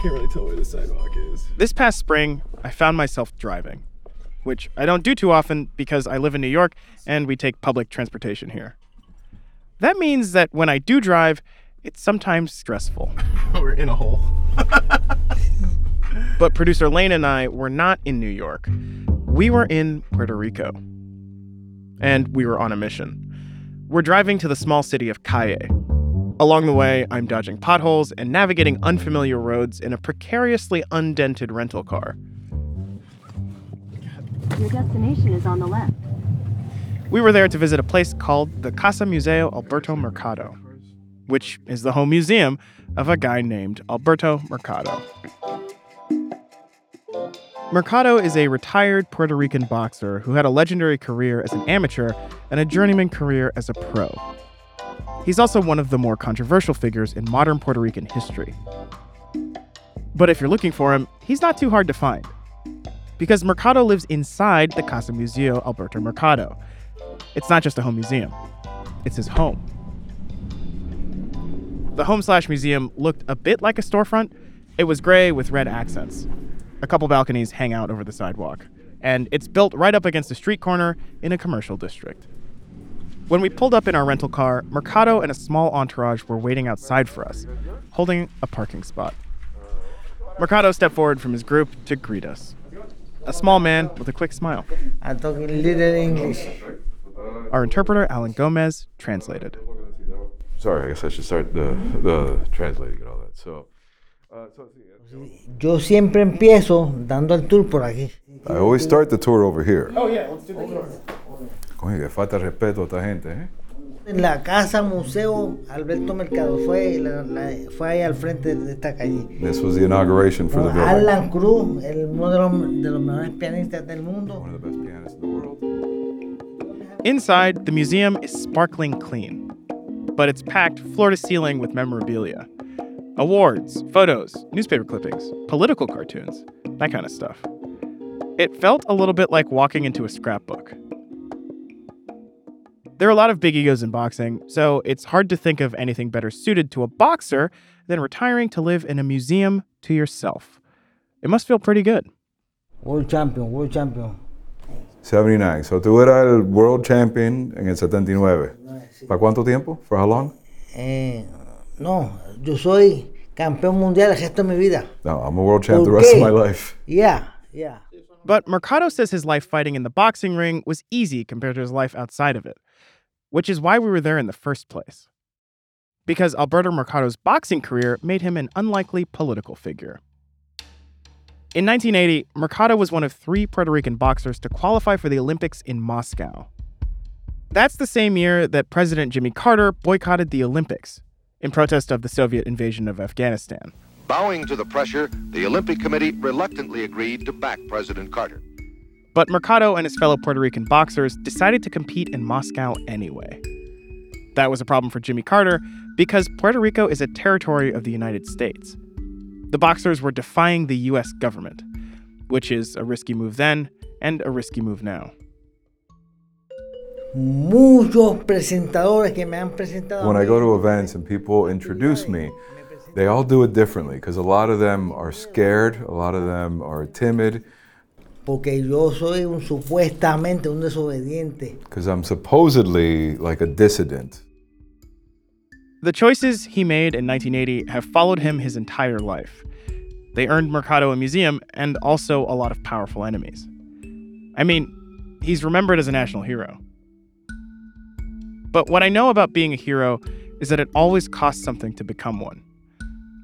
Can't really tell where the sidewalk is. This past spring, I found myself driving, which I don't do too often because I live in New York and we take public transportation here. That means that when I do drive, it's sometimes stressful. We're in a hole. But producer Lane and I were not in New York. We were in Puerto Rico. And we were on a mission. We're driving to the small city of Cayey. Along the way, I'm dodging potholes and navigating unfamiliar roads in a precariously undented rental car. Your destination is on the left. We were there to visit a place called the Casa Museo Alberto Mercado, which is the home museum of a guy named Alberto Mercado. Mercado is a retired Puerto Rican boxer who had a legendary career as an amateur and a journeyman career as a pro. He's also one of the more controversial figures in modern Puerto Rican history. But if you're looking for him, he's not too hard to find. Because Mercado lives inside the Casa Museo Alberto Mercado. It's not just a home museum, it's his home. The home slash museum looked a bit like a storefront. It was gray with red accents. A couple balconies hang out over the sidewalk, and it's built right up against a street corner in a commercial district. When we pulled up in our rental car, Mercado and a small entourage were waiting outside for us, holding a parking spot. Mercado stepped forward from his group to greet us. A small man with a quick smile. I'm talking little English. Our interpreter, Alan Gomez, translated. Sorry, I guess I should start the the translating and all that. So, uh, so Yo siempre empiezo dando el tour por aquí. I always start the tour over here. Oh, yeah, let's do the tour. Coño, que falta de respeto a esta gente, ¿eh? En la casa museo Alberto Mercado fue, la- la- fue ahí al frente de esta calle. This was the inauguration for the building. Alan Cruz, el, uno de los, de los mejores pianistas del mundo. One of the best pianists in the world. Inside, the museum is sparkling clean, but it's packed floor to ceiling with memorabilia awards, photos, newspaper clippings, political cartoons, that kind of stuff. It felt a little bit like walking into a scrapbook. There are a lot of big egos in boxing, so it's hard to think of anything better suited to a boxer than retiring to live in a museum to yourself. It must feel pretty good. World champion, world champion. 79. So tú eras el world champion en el 79. ¿Para cuánto tiempo? For how long? Eh, no, yo soy campeón mundial el resto de mi vida. No, I'm a world champ the rest of my life. Yeah, yeah. But Mercado says his life fighting in the boxing ring was easy compared to his life outside of it, which is why we were there in the first place. Because Alberto Mercado's boxing career made him an unlikely political figure. In 1980, Mercado was one of three Puerto Rican boxers to qualify for the Olympics in Moscow. That's the same year that President Jimmy Carter boycotted the Olympics in protest of the Soviet invasion of Afghanistan. Bowing to the pressure, the Olympic Committee reluctantly agreed to back President Carter. But Mercado and his fellow Puerto Rican boxers decided to compete in Moscow anyway. That was a problem for Jimmy Carter because Puerto Rico is a territory of the United States. The boxers were defying the US government, which is a risky move then and a risky move now. Muchos presentadores que me han presentado. a When I go to events and people introduce me, they all do it differently because a lot of them are scared, a lot of them are timid, Porque yo soy un supuestamente un desobediente. because I'm supposedly like a dissident. The choices he made in 1980 have followed him his entire life. They earned Mercado a museum and also a lot of powerful enemies. I mean, he's remembered as a national hero. But what I know about being a hero is that it always costs something to become one.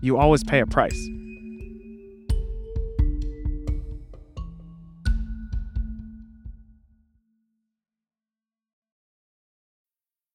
You always pay a price.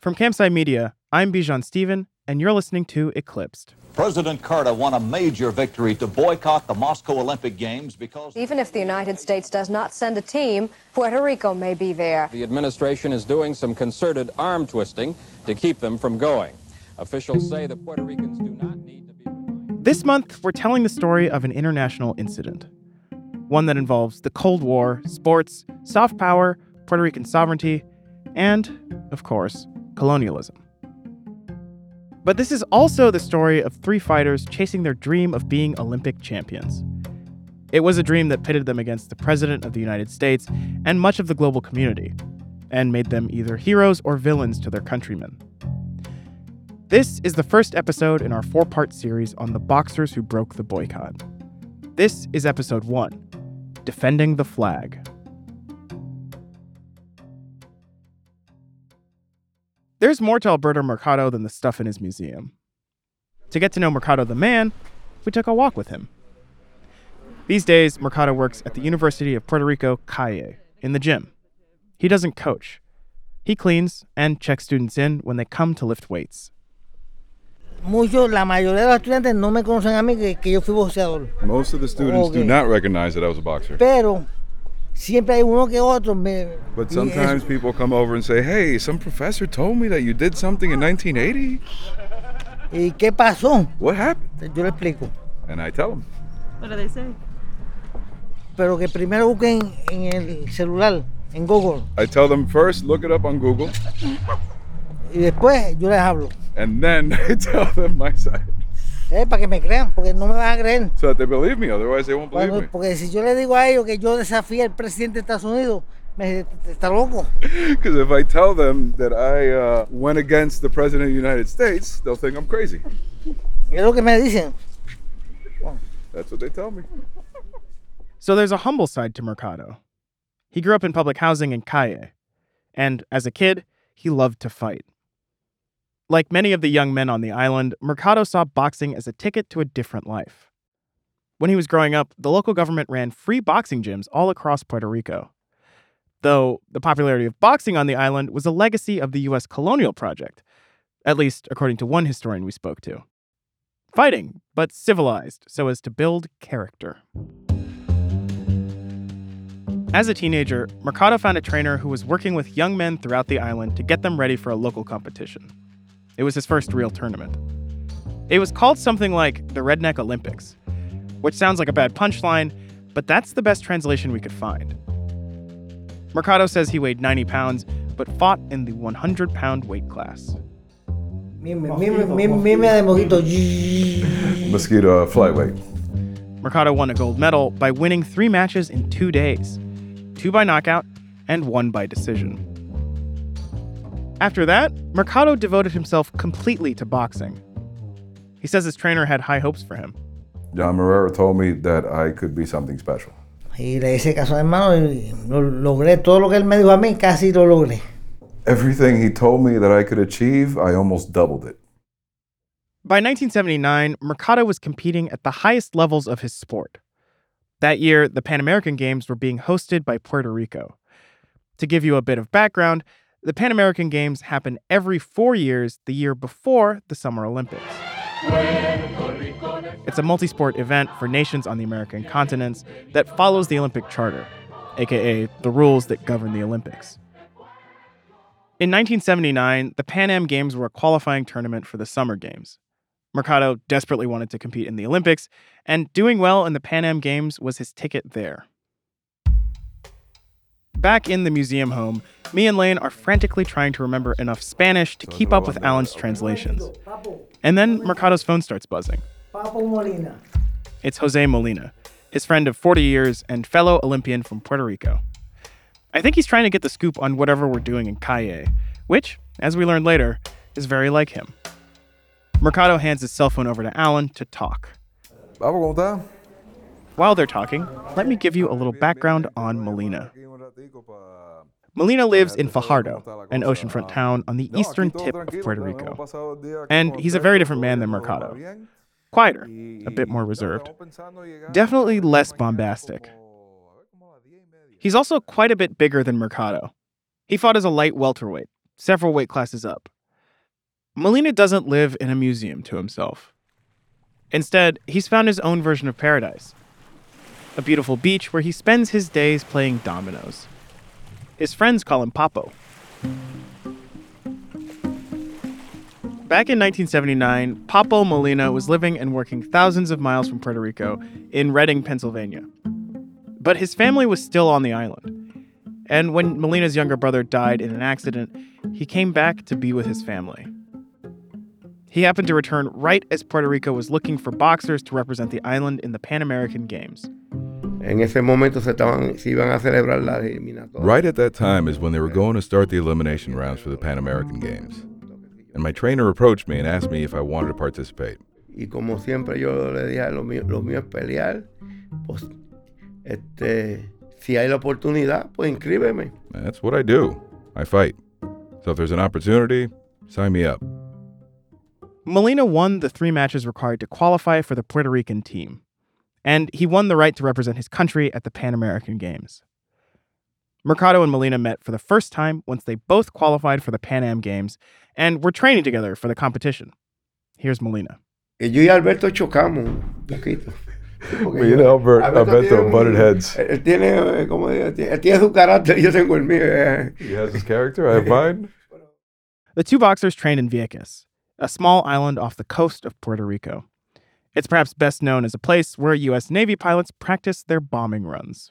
From Campside Media, I'm Bijan Stephen, and you're listening to Eclipsed. President Carter won a major victory to boycott the Moscow Olympic Games because Even if the United States does not send a team, Puerto Rico may be there. The administration is doing some concerted arm twisting to keep them from going. Officials say the Puerto Ricans do not need to be. This month, we're telling the story of an international incident, one that involves the Cold War, sports, soft power, Puerto Rican sovereignty, and, of course, colonialism. But this is also the story of three fighters chasing their dream of being Olympic champions. It was a dream that pitted them against the President of the United States and much of the global community, and made them either heroes or villains to their countrymen. This is the first episode in our four part series on the boxers who broke the boycott. This is episode one Defending the Flag. There's more to Alberto Mercado than the stuff in his museum. To get to know Mercado the man, we took a walk with him. These days, Mercado works at the University of Puerto Rico, Cayey, in the gym. He doesn't coach. He cleans and checks students in when they come to lift weights. Muchos, la mayoría de los estudiantes no me conocen a mí que, que yo fui boxeador. Most of the students do not recognize that I was a boxer. Pero siempre hay uno que otro. Me, But sometimes people come over and say, hey, some professor told me that you did something in 1980. ¿Y qué pasó? What happened? Yo le explico. And I tell them. What do they say? Pero que primero busquen en el celular, en Google. I tell them first, look it up on Google, Y después yo les hablo. and then I tell them my side. Eh, para que me crean, porque no me van a creer. So that they believe me, otherwise they won't believe Cuando- me. porque si yo le digo a ellos que yo desafié al presidente de Estados Unidos, me está loco. Because if I tell them that I uh, went against the president of the United States, they'll think I'm crazy. Es lo que me dicen. That's what they tell me. So there's a humble side to Mercado. He grew up in public housing in Cayey, and as a kid, he loved to fight. Like many of the young men on the island, Mercado saw boxing as a ticket to a different life. When he was growing up, the local government ran free boxing gyms all across Puerto Rico. Though the popularity of boxing on the island was a legacy of the US colonial project, at least according to one historian we spoke to. Fighting, but civilized so as to build character. As a teenager, Mercado found a trainer who was working with young men throughout the island to get them ready for a local competition. It was his first real tournament. It was called something like the Redneck Olympics, which sounds like a bad punchline, but that's the best translation we could find. Mercado says he weighed 90 pounds, but fought in the 100 pound weight class. Mime, mime, mime, mime de mojito. Mosquito uh, flyweight. Mercado won a gold medal by winning three matches in two days two by knockout and one by decision. After that, Mercado devoted himself completely to boxing. He says his trainer had high hopes for him. John Marrero told me that I could be something special. Y le hice caso hermano y lo logré. Todo lo que él me dijo a mí, casi lo logré. Everything he told me that I could achieve, I almost doubled it. By 1979, Mercado was competing at the highest levels of his sport. That year, the Pan American Games were being hosted by Puerto Rico. To give you a bit of background, the Pan American Games happen every four years, the year before the Summer Olympics. It's a multi sport event for nations on the American continents that follows the Olympic Charter, aka the rules that govern the Olympics. In 1979, the Pan Am Games were a qualifying tournament for the Summer Games. Mercado desperately wanted to compete in the Olympics, and doing well in the Pan Am Games was his ticket there. Back in the museum home, me and Lane are frantically trying to remember enough Spanish to keep up with Alan's translations. And then Mercado's phone starts buzzing. It's Jose Molina, his friend of 40 years and fellow Olympian from Puerto Rico. I think he's trying to get the scoop on whatever we're doing in Cayey, which, as we learned later, is very like him. Mercado hands his cell phone over to Alan to talk. While they're talking, let me give you a little background on Molina. Molina lives in Fajardo, an oceanfront town on the eastern tip of Puerto Rico. And he's a very different man than Mercado. Quieter, a bit more reserved, definitely less bombastic. He's also quite a bit bigger than Mercado. He fought as a light welterweight, several weight classes up. Molina doesn't live in a museum to himself. Instead, he's found his own version of paradise a beautiful beach where he spends his days playing dominoes. His friends call him Papo. Back in 1979, Papo Molina was living and working thousands of miles from Puerto Rico in Reading, Pennsylvania. But his family was still on the island. And when Molina's younger brother died in an accident, he came back to be with his family. He happened to return right as Puerto Rico was looking for boxers to represent the island in the Pan American Games. En ese momento se, estaban, se iban a celebrar las eliminatorias. Right at that time is when they were going to start the elimination rounds for the Pan American Games. And my trainer approached me and asked me if I wanted to participate. Y como siempre yo le dije, lo mío, lo mío es pelear. Pues, este, si hay la oportunidad, pues inscríbeme. That's what I do. I fight. So if there's an opportunity, sign me up. Molina won the three matches required to qualify for the Puerto Rican team, and he won the right to represent his country at the Pan American Games. Mercado and Molina met for the first time once they both qualified for the Pan Am Games and were training together for the competition. Here's Molina. Y yo y Alberto chocamos un poquito. Porque Me and Albert- Alberto tiene un- butted heads. Él tiene, eh, como digo, él tiene su carácter yo tengo el mío. eh. He has his character, I have mine. The two boxers trained in Vieques, a small island off the coast of Puerto Rico. It's perhaps best known as a place where U.S. Navy pilots practice their bombing runs.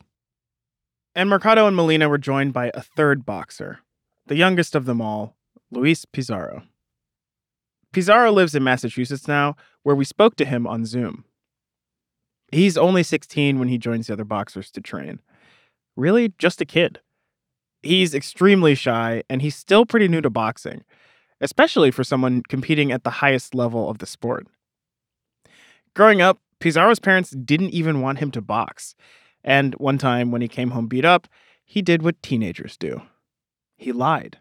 And Mercado and Molina were joined by a third boxer, the youngest of them all, Luis Pizarro. Pizarro lives in Massachusetts now, where we spoke to him on Zoom. He's only 16 when he joins the other boxers to train. Really, just a kid. He's extremely shy, and he's still pretty new to boxing, especially for someone competing at the highest level of the sport. Growing up, Pizarro's parents didn't even want him to box. And one time when he came home beat up, he did what teenagers do he lied.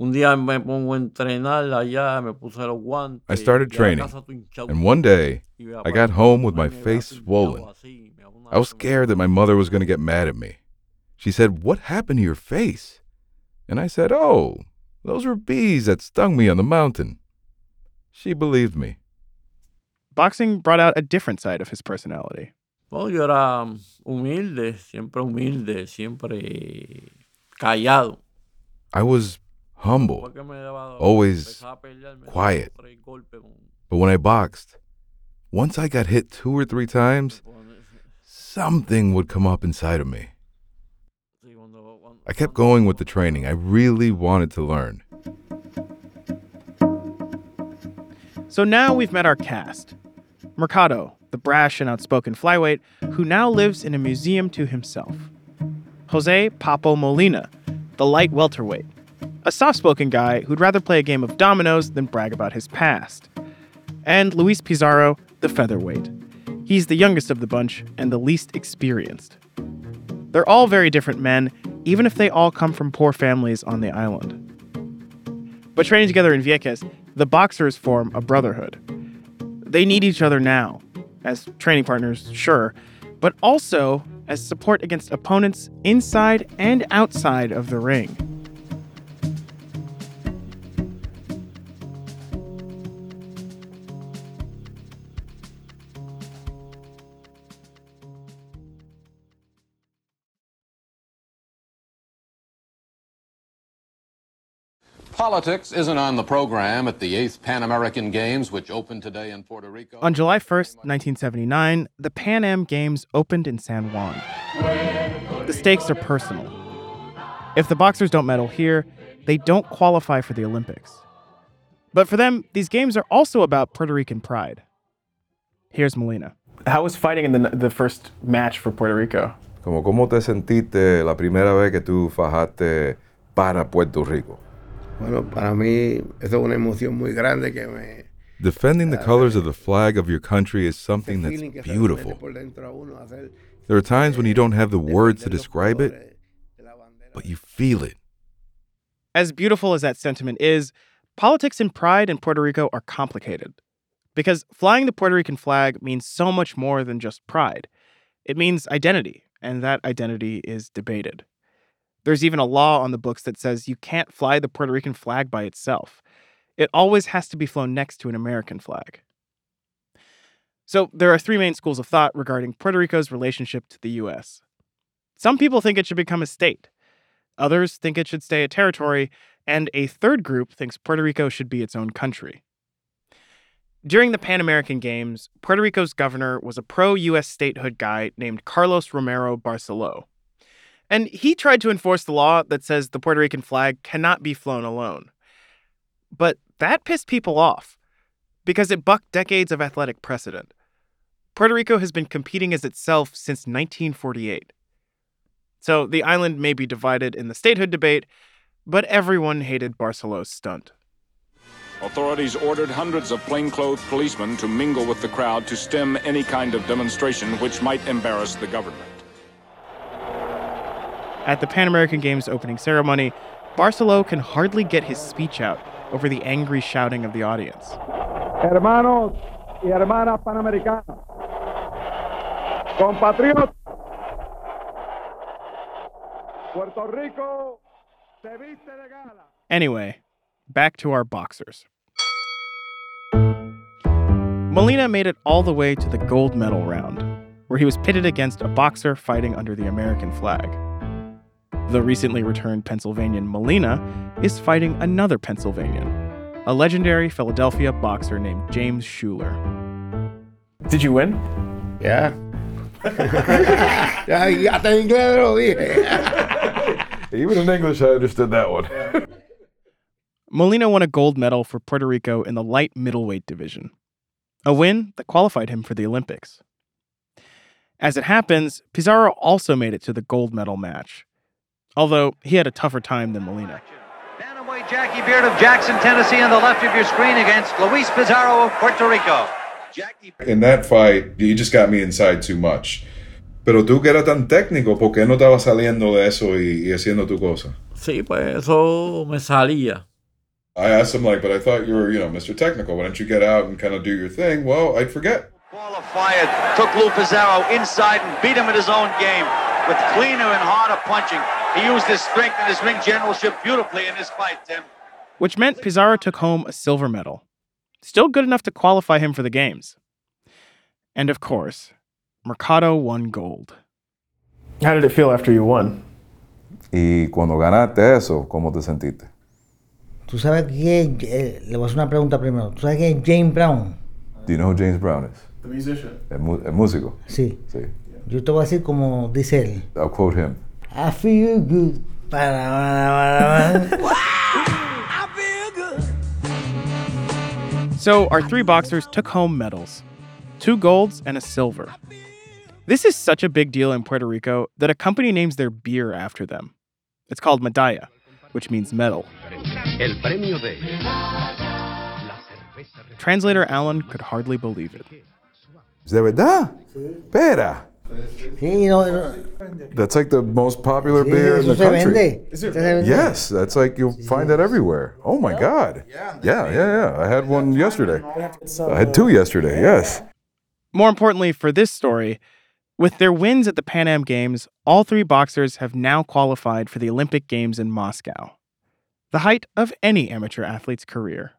Un día me pongo a entrenar allá, me puse los guantes. I started training, casa todo hinchado. and one day I got home with my mamá y me face swollen. así, me hago una I was scared that my mother was going to get mad at me. She said, What happened to your face? And I said, Oh, those were bees that stung me on the mountain. She believed me. Boxing brought out a different side of his personality. No, yo era um, humilde, siempre humilde, siempre callado. I was humble, Después que me daba- always empezaba a pelear, me daba quiet. tres golpes con- But when I boxed, once I got hit two or three times, something would come up inside of me. sí, cuando- cuando- I kept going with the training. I really wanted to learn. So now we've met our cast Mercado, the brash and outspoken flyweight, who now lives in a museum to himself. Jose Papo Molina, the light welterweight, a soft spoken guy who'd rather play a game of dominoes than brag about his past. And Luis Pizarro, the featherweight. He's the youngest of the bunch and the least experienced. They're all very different men, even if they all come from poor families on the island. But training together in Vieques, the boxers form a brotherhood. They need each other now, as training partners, sure, but also as support against opponents inside and outside of the ring. Politics isn't on the program at the 8th Pan American Games, which opened today in Puerto Rico. On July 1st, 1979, the Pan Am Games opened in San Juan. The stakes are personal. If the boxers don't medal here, they don't qualify for the Olympics. But for them, these games are also about Puerto Rican pride. Here's Molina. How was fighting in the, the first match for Puerto Rico? Como cómo te sentiste la primera vez que tú fajaste para Puerto Rico? Bueno, para mí eso es una emoción muy grande que me... Defending the colors of the flag of your country is something that's feeling que se le mete beautiful. por dentro a uno, hacer- There are times when you don't have the words to describe it, colores de la bandera. but you feel it. As beautiful as that sentiment is, politics and pride in Puerto Rico are complicated. Because flying the Puerto Rican flag means so much more than just pride. It means identity, and that identity is debated. There's even a law on the books that says you can't fly the Puerto Rican flag by itself. it always has to be flown next to an American flag. So there are three main schools of thought regarding Puerto Rico's relationship to the US. Some people think it should become a state, others think it should stay a territory, and a third group thinks Puerto Rico should be its own country. During the Pan American Games, Puerto Rico's governor was a pro US statehood guy named Carlos Romero Barceló. And he tried to enforce the law that says the Puerto Rican flag cannot be flown alone. But that pissed people off because it bucked decades of athletic precedent. Puerto Rico has been competing as itself since 1948. So the island may be divided in the statehood debate, but everyone hated Barceló's stunt. Authorities ordered hundreds of plainclothes policemen to mingle with the crowd to stem any kind of demonstration which might embarrass the government. At the Pan American Games opening ceremony, Barceló can hardly get his speech out over the angry shouting of the audience. Hermanos y hermanas panamericanas, compatriotas, Puerto Rico se viste de gala. Anyway, back to our boxers. Molina made it all the way to the gold medal round, where he was pitted against a boxer fighting under the American flag. The recently returned Pennsylvanian Molina is fighting another Pennsylvanian, a legendary Philadelphia boxer named James Shuler. Did you win? Yeah. ya, ya hasta en inglés lo dije. Even in English, I understood that one. Molina won a gold medal for Puerto Rico in the light middleweight division, a win that qualified him for the Olympics. As it happens, Pizarro also made it to the gold medal match, although he had a tougher time than Molina. Bantamweight Jackie Beard of Jackson, Tennessee, on the left of your screen against Luis Pizarro of Puerto Rico. Jackie In that fight, you just got me inside too much. Pero tú que eras tan técnico, ¿por qué no estabas saliendo de eso y, y haciendo tu cosa? Sí, pues eso me salía. I asked him like, but I thought you were, you know, Mr. Technical. Why don't you get out and kind of do your thing? Well, I'd forget. Ball of took Lou Pizarro inside and beat him at his own game with cleaner and harder punching. He used his strength and his ring generalship beautifully in this fight, Tim. which meant Pizarro took home a silver medal. Still good enough to qualify him for the games. And of course, Mercado won gold. How did it feel after you won? Y cuando ganaste eso, ¿cómo te sentiste? ¿Tú sabes quién eh, le voy a hacer una pregunta primero. ¿Tú sabes quién es James Brown? Do you know who James Brown is? The musician. El, mu- el músico. Sí. Sí. Yo te voy a decir como dice él. I'll quote him. I feel good. So our three boxers took home medals two golds and a silver. This is such a big deal in Puerto Rico that a company names their beer after them. It's called Medalla, which means medal. El premio de Translator Alan could hardly believe it. ¿De verdad? Pera. Sí, no, no. That's like the most popular Sí, beer in eso the se country. vende. Eso se vende. Yes, that's like you'll find that everywhere. Oh my God. Yeah, yeah, yeah. I had one yesterday. I had two yesterday. Yes. More importantly for this story, with their wins at the Pan Am Games, all three boxers have now qualified for the Olympic Games in Moscow, the height of any amateur athlete's career.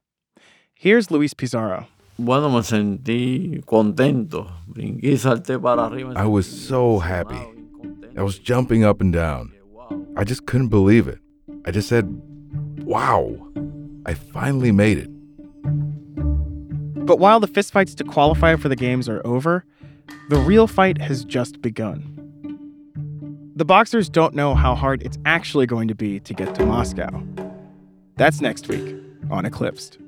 Here's Luis Pizarro. Bueno, me sentí contento. Brinqué salté para mm, arriba. I was so happy. I was jumping up and down. I just couldn't believe it. I just said, wow, I finally made it. But while the fistfights to qualify for the games are over, the real fight has just begun. The boxers don't know how hard it's actually going to be to get to Moscow. That's next week on Eclipsed.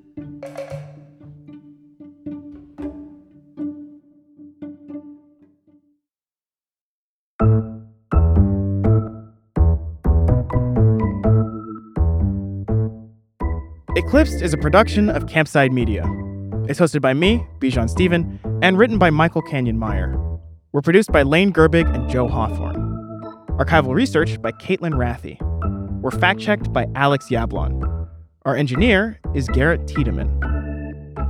Eclipsed is a production of Campside Media. It's hosted by me, Bijan Stephen, and written by Michael Canyon Meyer. We're produced by Lane Gerbig and Joe Hawthorne. Archival research by Caitlin Rathy. We're fact checked by Alex Yablon. Our engineer is Garrett Tiedemann.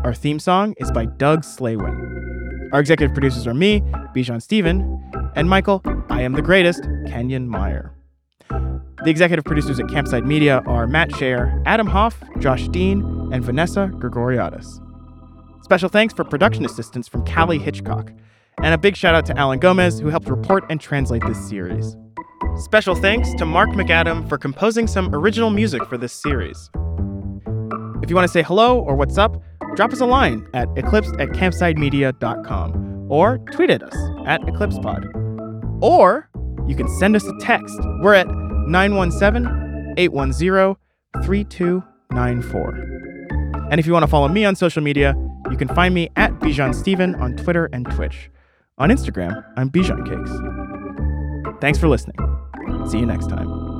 Our theme song is by Doug Slaywin. Our executive producers are me, Bijan Stephen, and Michael, I am the greatest, Kenyon Meyer. The executive producers at Campside Media are Matt Shaer, Adam Hoff, Josh Dean, and Vanessa Grigoriadis. Special thanks for production assistance from Callie Hitchcock. And a big shout out to Alan Gomez, who helped report and translate this series. Special thanks to Mark McAdam for composing some original music for this series. If you want to say hello or what's up, drop us a line at eclipsed at campsidemedia.com or tweet at us at eclipsepod. Or you can send us a text. We're at 917 810 3294. And if you want to follow me on social media, you can find me at Bijan Stephen on Twitter and Twitch. On Instagram, I'm Bijan Cakes. Thanks for listening. See you next time.